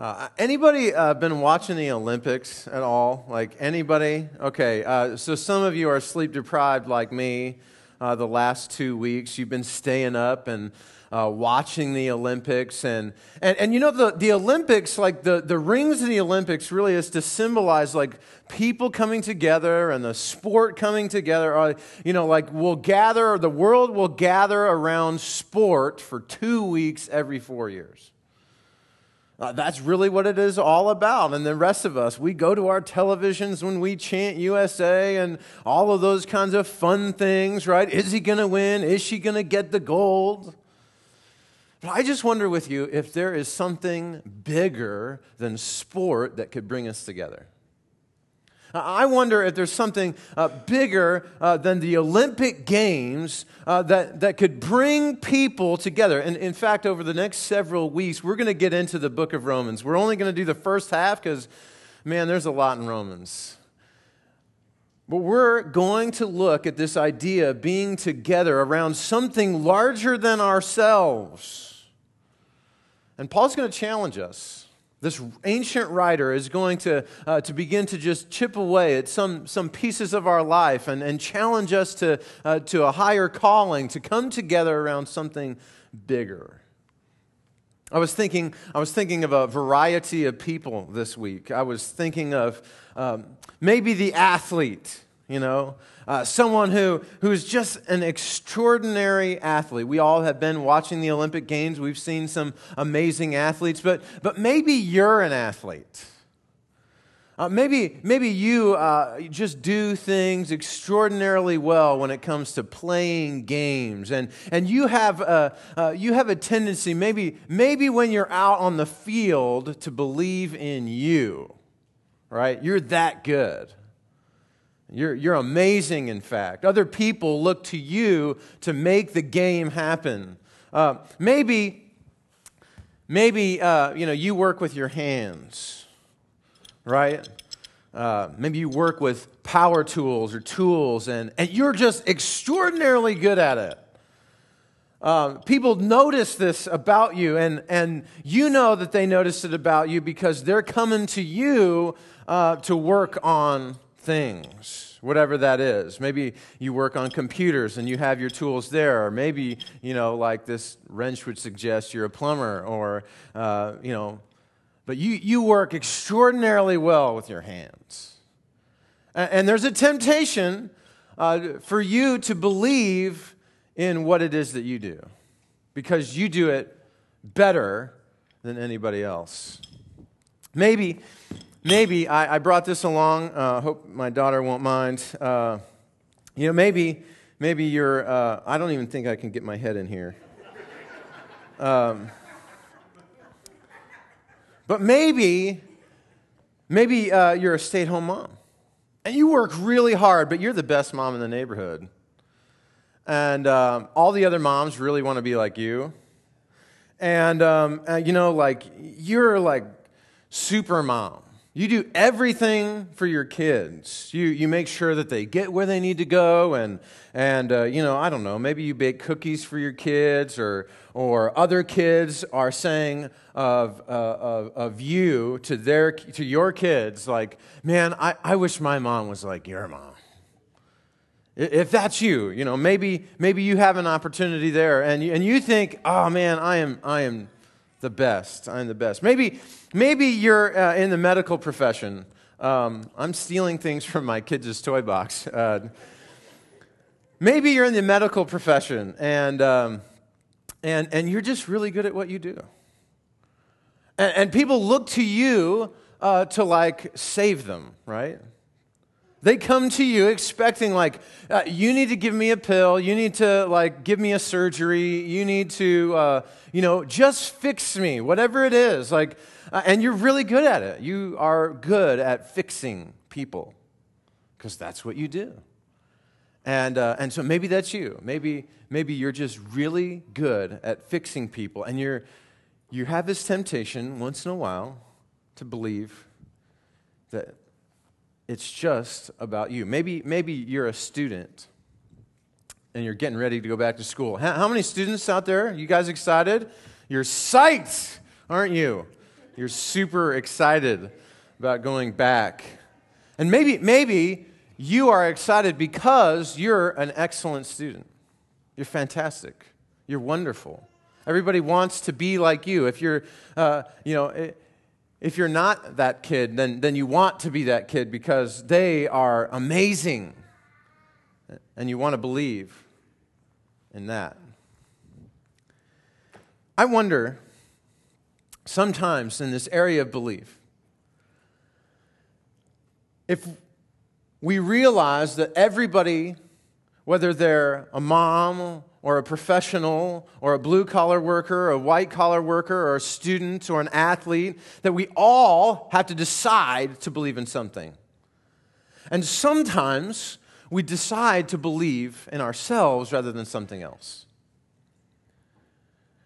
Uh, anybody uh, been watching the Olympics at all? Like anybody? Okay, uh, so some of you are sleep deprived like me. Uh, the last two weeks, you've been staying up and uh, watching the Olympics, and, and and you know the the Olympics, like the the rings of the Olympics, really is to symbolize like people coming together and the sport coming together. Or, you know, like we'll gather, the world will gather around sport for two weeks every four years. Uh, that's really what it is all about. And the rest of us, we go to our televisions when we chant USA and all of those kinds of fun things, right? Is he going to win? Is she going to get the gold? But I just wonder with you if there is something bigger than sport that could bring us together. I wonder if there's something uh, bigger uh, than the Olympic Games uh, that, that could bring people together. And in fact, over the next several weeks, we're going to get into the book of Romans. We're only going to do the first half because, man, there's a lot in Romans. But we're going to look at this idea of being together around something larger than ourselves. And Paul's going to challenge us. This ancient writer is going to, uh, to begin to just chip away at some, some pieces of our life and, and challenge us to, uh, to a higher calling, to come together around something bigger. I was thinking, I was thinking of a variety of people this week. I was thinking of um, maybe the athlete, you know, uh, someone who, who's just an extraordinary athlete. We all have been watching the Olympic Games. We've seen some amazing athletes, but, but maybe you're an athlete. Uh, maybe, maybe you uh, just do things extraordinarily well when it comes to playing games. And, and you, have a, uh, you have a tendency, maybe, maybe when you're out on the field, to believe in you, right? You're that good. You're, you're amazing, in fact. Other people look to you to make the game happen. Uh, maybe, maybe uh, you know, you work with your hands, right? Uh, maybe you work with power tools or tools, and, and you're just extraordinarily good at it. Um, people notice this about you, and, and you know that they notice it about you because they're coming to you uh, to work on things, whatever that is. Maybe you work on computers and you have your tools there, or maybe, you know, like this wrench would suggest you're a plumber, or, uh, you know, but you, you work extraordinarily well with your hands. And, and there's a temptation uh, for you to believe in what it is that you do because you do it better than anybody else. Maybe maybe I, I, brought this along. I uh, hope my daughter won't mind. Uh, you know, maybe, maybe you're, uh, I don't even think I can get my head in here. Um, but maybe, maybe uh, you're a stay at home mom. And you work really hard, but you're the best mom in the neighborhood. And um, all the other moms really want to be like you. And, um, uh, you know, like, you're like super mom you do everything for your kids. You, you make sure that they get where they need to go, and, and uh, you know, I don't know, maybe you bake cookies for your kids, or, or other kids are saying of, uh, of, of you to, their, to your kids, like, man, I, I wish my mom was like your mom. If that's you, you know, maybe, maybe you have an opportunity there, and you, and you think, oh man, I am, I am the best. I'm the best. Maybe, maybe you're uh, in the medical profession. Um, I'm stealing things from my kids' toy box. Uh, maybe you're in the medical profession and, um, and, and you're just really good at what you do. And, and people look to you uh, to like save them, right? They come to you expecting, like, uh, you need to give me a pill, you need to, like, give me a surgery, you need to, uh, you know, just fix me, whatever it is. Like, uh, and you're really good at it. You are good at fixing people because that's what you do. And, uh, and so maybe that's you. Maybe, maybe you're just really good at fixing people, and you're, you have this temptation once in a while to believe that it's just about you. Maybe, maybe you're a student and you're getting ready to go back to school. How, how many students out there? You guys excited? You're psyched, aren't you? You're super excited about going back. And maybe, maybe you are excited because you're an excellent student. You're fantastic. You're wonderful. Everybody wants to be like you. If you're, uh, you know, if you're not that kid, then, then you want to be that kid because they are amazing. And you want to believe in that. I wonder sometimes in this area of belief if we realize that everybody, whether they're a mom or a professional or a blue collar worker, or a white collar worker, or a student or an athlete, that we all have to decide to believe in something. And sometimes we decide to believe in ourselves rather than something else.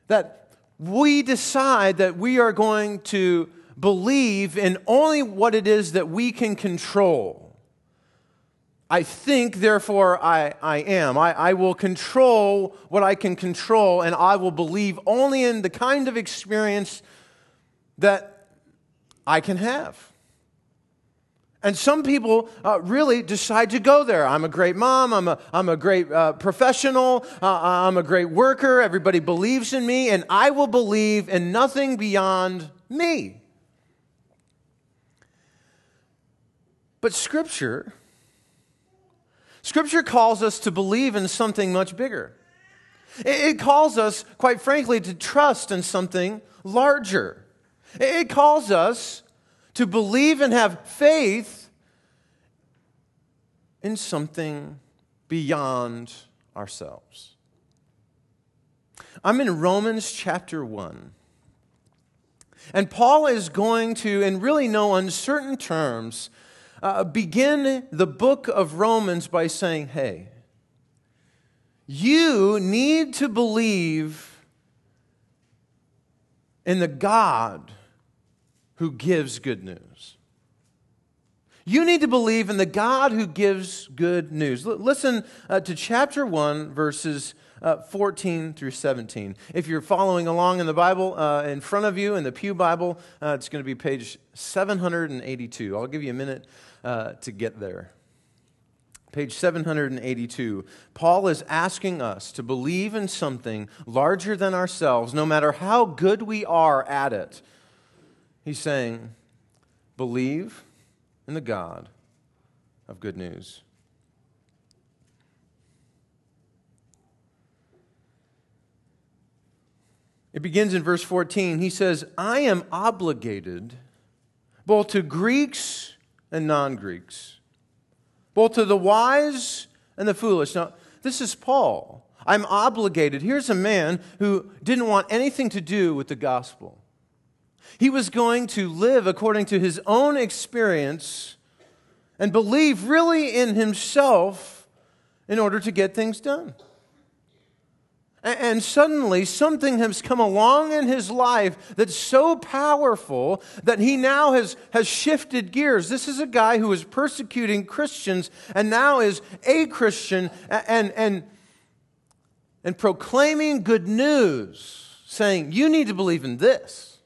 That we decide that we are going to believe in only what it is that we can control I think, therefore I, I am. I, I will control what I can control, and I will believe only in the kind of experience that I can have. And some people uh, really decide to go there. I'm a great mom. I'm a, I'm a great uh, professional. Uh, I'm a great worker. Everybody believes in me, and I will believe in nothing beyond me. But Scripture Scripture calls us to believe in something much bigger. It calls us, quite frankly, to trust in something larger. It calls us to believe and have faith in something beyond ourselves. I'm in Romans chapter 1. And Paul is going to, in really no uncertain terms, uh, begin the book of Romans by saying, hey, you need to believe in the God who gives good news. You need to believe in the God who gives good news. L- listen uh, to chapter 1, verses uh, 14 through 17. If you're following along in the Bible uh, in front of you, in the Pew Bible, uh, it's going to be page 782. I'll give you a minute uh, to get there. Page 782. Paul is asking us to believe in something larger than ourselves, no matter how good we are at it. He's saying, believe in the God of good news. It begins in verse 14. He says, I am obligated both to Greeks and non Greeks, both to the wise and the foolish. Now, this is Paul. I'm obligated. Here's a man who didn't want anything to do with the gospel. He was going to live according to his own experience and believe really in himself in order to get things done. And suddenly, something has come along in his life that's so powerful that he now has, has shifted gears. This is a guy who is persecuting Christians and now is a Christian and, and, and proclaiming good news, saying, You need to believe in this.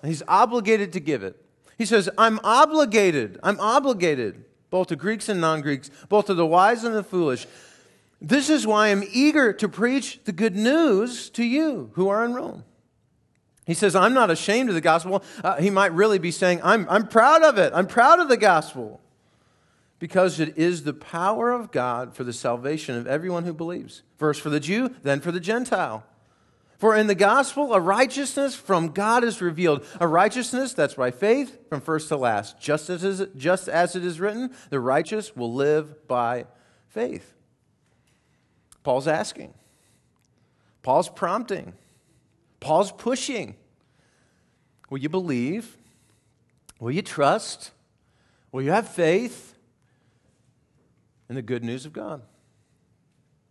And he's obligated to give it. He says, I'm obligated. I'm obligated, both to Greeks and non Greeks, both to the wise and the foolish this is why I'm eager to preach the good news to you who are in Rome. He says, I'm not ashamed of the gospel. Uh, he might really be saying, I'm, I'm proud of it. I'm proud of the gospel. Because it is the power of God for the salvation of everyone who believes. First for the Jew, then for the Gentile. For in the gospel, a righteousness from God is revealed. A righteousness that's by faith from first to last. Just as, is, just as it is written, the righteous will live by faith. Paul's asking. Paul's prompting. Paul's pushing. Will you believe? Will you trust? Will you have faith in the good news of God?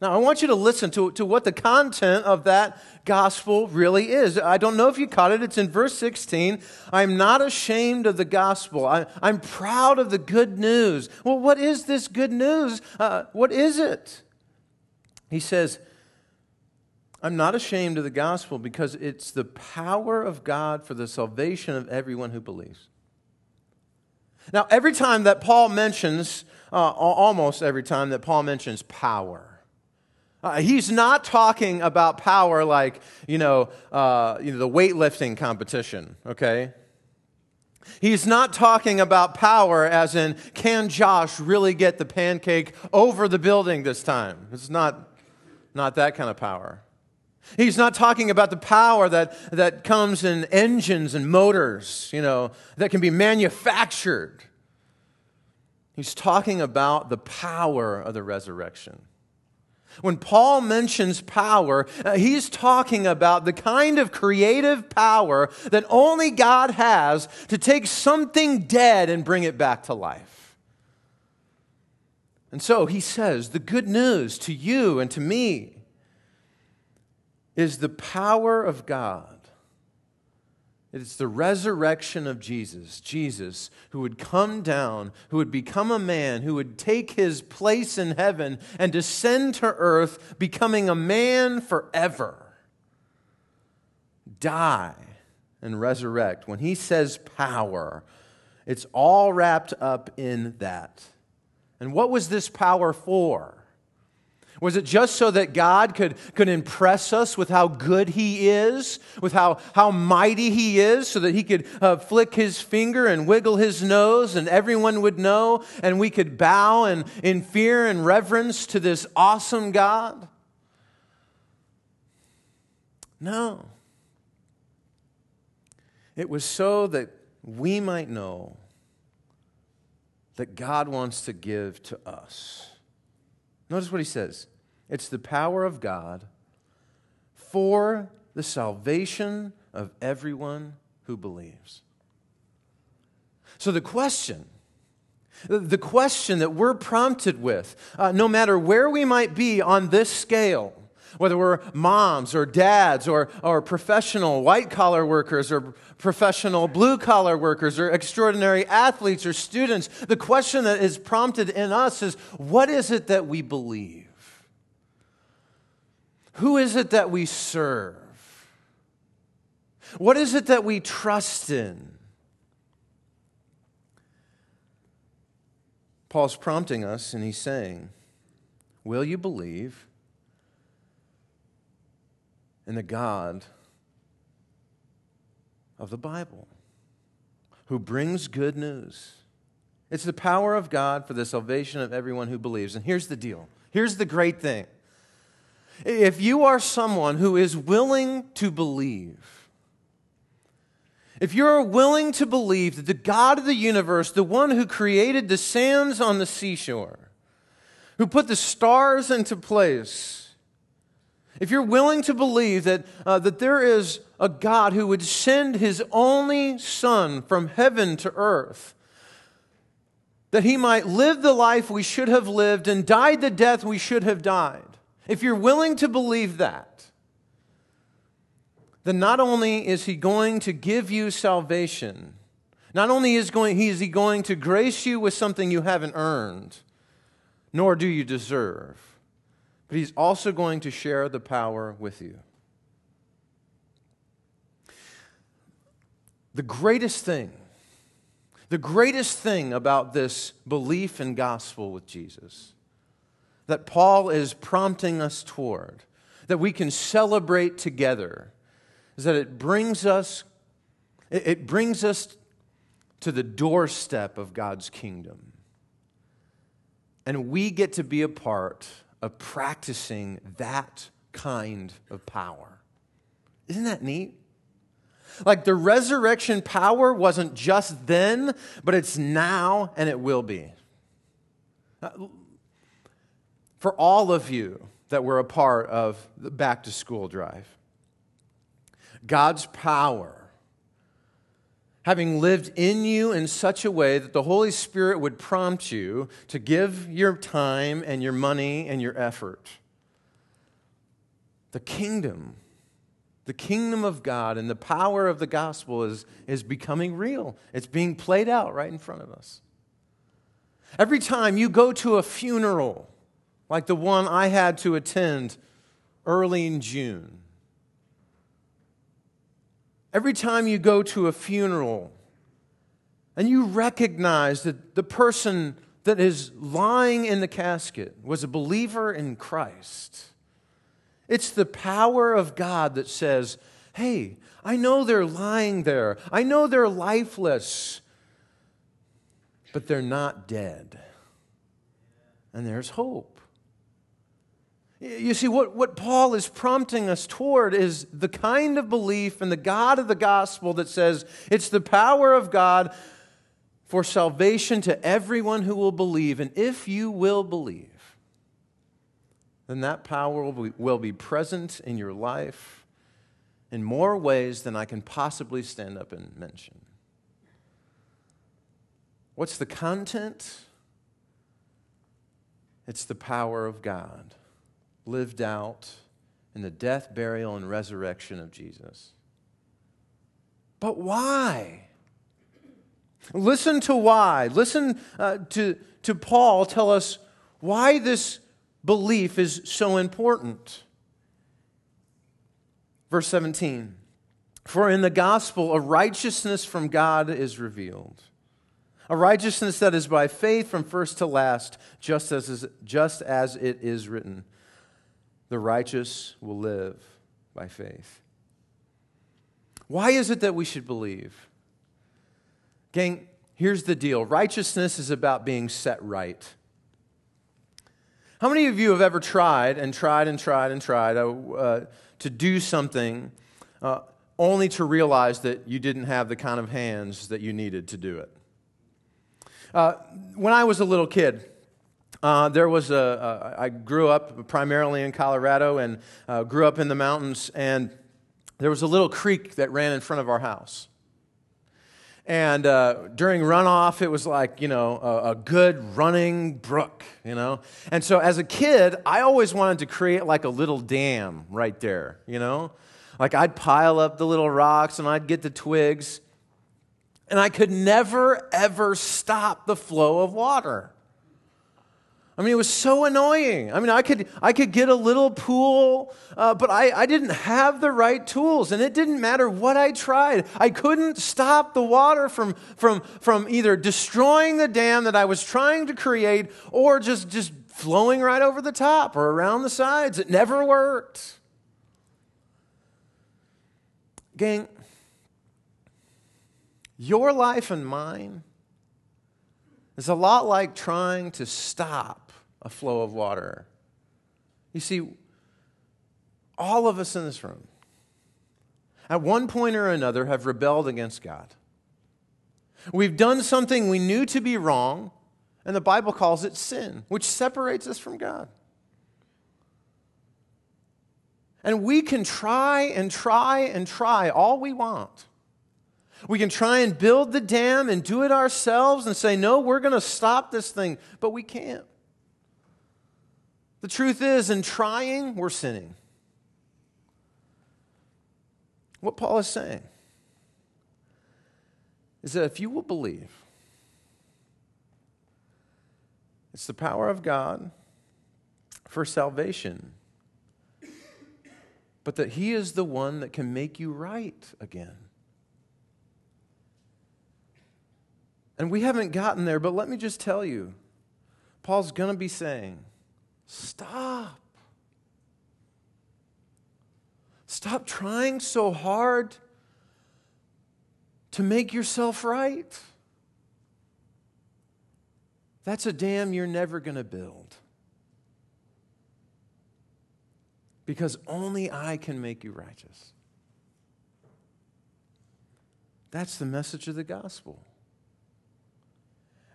Now, I want you to listen to, to what the content of that gospel really is. I don't know if you caught it. It's in verse 16. I'm not ashamed of the gospel. I, am proud of the good news. Well, what is this good news? Uh, what is it? He says, I'm not ashamed of the gospel because it's the power of God for the salvation of everyone who believes. Now, every time that Paul mentions, uh, almost every time that Paul mentions power, uh, he's not talking about power like, you know, uh, you know, the weightlifting competition, okay? He's not talking about power as in, can Josh really get the pancake over the building this time? It's not, not that kind of power. He's not talking about the power that, that comes in engines and motors, you know, that can be manufactured. He's talking about the power of the resurrection. When Paul mentions power, uh, he's talking about the kind of creative power that only God has to take something dead and bring it back to life. And so he says the good news to you and to me is the power of God. It's the resurrection of Jesus. Jesus, who would come down, who would become a man, who would take his place in heaven and descend to earth, becoming a man forever. Die and resurrect. When he says power, it's all wrapped up in that. And what was this power for? Was it just so that God could, could impress us with how good He is, with how, how mighty He is, so that He could uh, flick His finger and wiggle His nose and everyone would know and we could bow and, in fear and reverence to this awesome God? No. It was so that we might know that God wants to give to us. Notice what he says it's the power of God for the salvation of everyone who believes. So the question, the question that we're prompted with, uh, no matter where we might be on this scale, whether we're moms or dads or, or professional white collar workers or professional blue collar workers or extraordinary athletes or students, the question that is prompted in us is what is it that we believe? Who is it that we serve? What is it that we trust in? Paul's prompting us and he's saying, Will you believe in the God of the Bible who brings good news? It's the power of God for the salvation of everyone who believes. And here's the deal here's the great thing. If you are someone who is willing to believe, if you're willing to believe that the God of the universe, the one who created the sands on the seashore, who put the stars into place, if you're willing to believe that, uh, that there is a God who would send his only Son from heaven to earth, that he might live the life we should have lived and died the death we should have died, if you're willing to believe that, then not only is he going to give you salvation, not only is, going, is he going to grace you with something you haven't earned, nor do you deserve, but he's also going to share the power with you. The greatest thing, the greatest thing about this belief and gospel with Jesus that Paul is prompting us toward, that we can celebrate together, is that it brings us, it brings us to the doorstep of God's kingdom. And we get to be a part of practicing that kind of power. Isn't that neat? Like the resurrection power wasn't just then, but it's now and it will be for all of you that were a part of the back to school drive. God's power, having lived in you in such a way that the Holy Spirit would prompt you to give your time and your money and your effort. The kingdom, the kingdom of God and the power of the gospel is, is becoming real. It's being played out right in front of us. Every time you go to a funeral, like the one I had to attend early in June. Every time you go to a funeral and you recognize that the person that is lying in the casket was a believer in Christ, it's the power of God that says, Hey, I know they're lying there. I know they're lifeless, but they're not dead. And there's hope. You see, what, what Paul is prompting us toward is the kind of belief in the God of the gospel that says it's the power of God for salvation to everyone who will believe. And if you will believe, then that power will be, will be present in your life in more ways than I can possibly stand up and mention. What's the content? It's the power of God lived out in the death, burial, and resurrection of Jesus. But why? Listen to why. Listen uh, to, to Paul tell us why this belief is so important. Verse 17 For in the gospel, a righteousness from God is revealed. A righteousness that is by faith from first to last, just as, is, just as it is written the righteous will live by faith. Why is it that we should believe? Gang, here's the deal righteousness is about being set right. How many of you have ever tried and tried and tried and tried uh, uh, to do something uh, only to realize that you didn't have the kind of hands that you needed to do it? Uh, when I was a little kid, uh, there was a, a, I grew up primarily in Colorado and uh, grew up in the mountains, and there was a little creek that ran in front of our house. And uh, during runoff, it was like, you know, a, a, good running brook, you know? And so as a kid, I always wanted to create like a little dam right there, you know? Like I'd pile up the little rocks and I'd get the twigs, and I could never, ever stop the flow of water. I mean, it was so annoying. I mean, I could, I could get a little pool, uh, but I, I didn't have the right tools, and it didn't matter what I tried. I couldn't stop the water from, from, from either destroying the dam that I was trying to create or just, just flowing right over the top or around the sides. It never worked. Gang, your life and mine is a lot like trying to stop a flow of water. You see, all of us in this room, at one point or another, have rebelled against God. We've done something we knew to be wrong, and the Bible calls it sin, which separates us from God. And we can try and try and try all we want. We can try and build the dam and do it ourselves and say, no, we're going to stop this thing, but we can't. The truth is, in trying, we're sinning. What Paul is saying is that if you will believe, it's the power of God for salvation, but that He is the one that can make you right again. And we haven't gotten there, but let me just tell you Paul's going to be saying, Stop. Stop trying so hard to make yourself right. That's a dam you're never going to build. Because only I can make you righteous. That's the message of the gospel.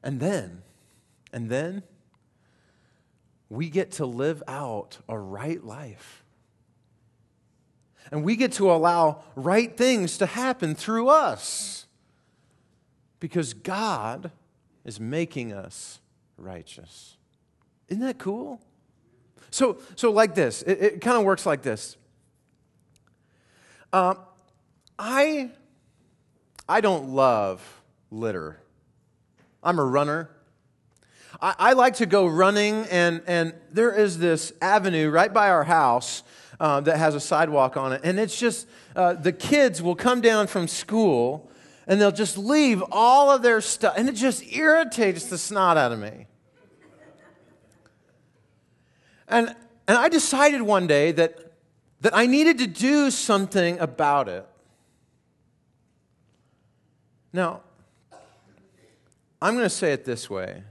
And then, and then, we get to live out a right life. And we get to allow right things to happen through us because God is making us righteous. Isn't that cool? So, so like this, it, it kind of works like this. Uh, I, I don't love litter. I'm a runner. I, I like to go running, and, and there is this avenue right by our house uh, that has a sidewalk on it. And it's just, uh, the kids will come down from school and they'll just leave all of their stuff. And it just irritates the snot out of me. And, and I decided one day that, that I needed to do something about it. Now, I'm going to say it this way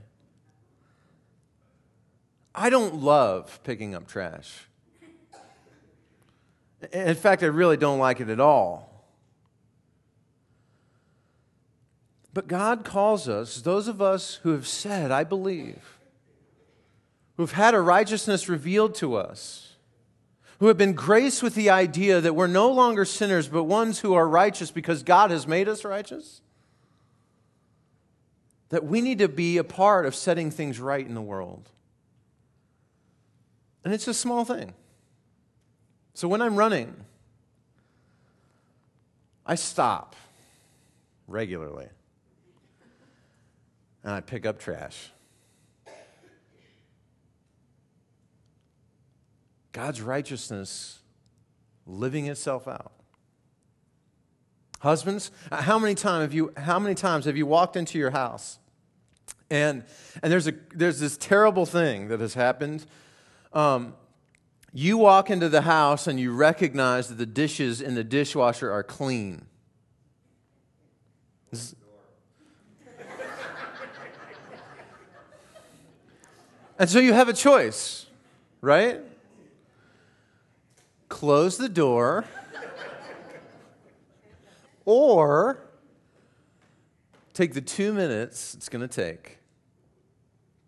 I don't love picking up trash. In fact, I really don't like it at all. But God calls us, those of us who have said, I believe, who've had a righteousness revealed to us, who have been graced with the idea that we're no longer sinners, but ones who are righteous because God has made us righteous, that we need to be a part of setting things right in the world. And it's a small thing. So when I'm running, I stop regularly and I pick up trash. God's righteousness living itself out. Husbands, how many, time have you, how many times have you walked into your house and, and there's, a, there's this terrible thing that has happened um, you walk into the house and you recognize that the dishes in the dishwasher are clean. and so you have a choice, right? Close the door or take the two minutes it's going to take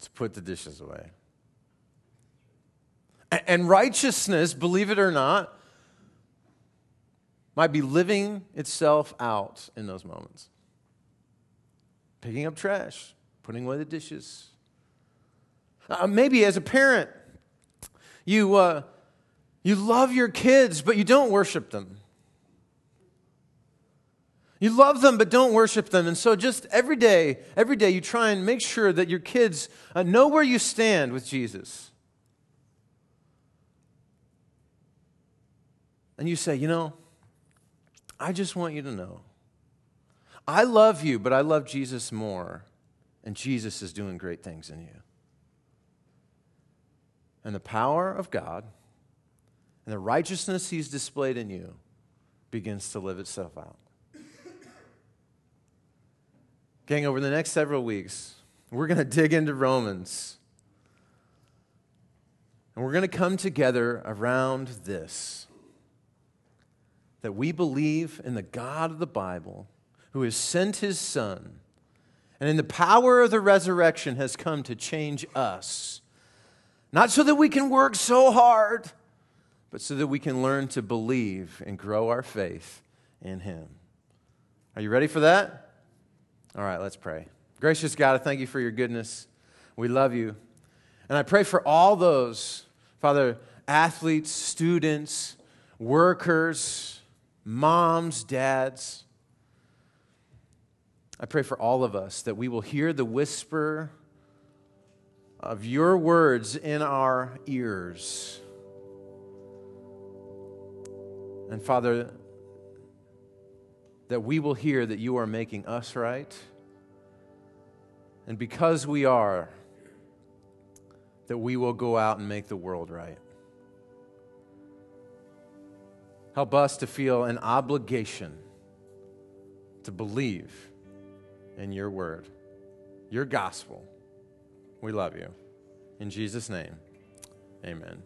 to put the dishes away. And righteousness, believe it or not, might be living itself out in those moments. Picking up trash, putting away the dishes. Uh, maybe as a parent, you, uh, you love your kids, but you don't worship them. You love them, but don't worship them. And so, just every day, every day, you try and make sure that your kids uh, know where you stand with Jesus. And you say, you know, I just want you to know I love you, but I love Jesus more, and Jesus is doing great things in you. And the power of God and the righteousness He's displayed in you begins to live itself out. Gang, over the next several weeks, we're going to dig into Romans. And we're going to come together around this that we believe in the God of the Bible who has sent his Son and in the power of the resurrection has come to change us. Not so that we can work so hard, but so that we can learn to believe and grow our faith in him. Are you ready for that? All right, let's pray. Gracious God, I thank you for your goodness. We love you. And I pray for all those, Father, athletes, students, workers, moms, dads. I pray for all of us that we will hear the whisper of your words in our ears. And Father, that we will hear that you are making us right. And because we are, that we will go out and make the world right. Help us to feel an obligation to believe in your word, your gospel. We love you. In Jesus' name, amen.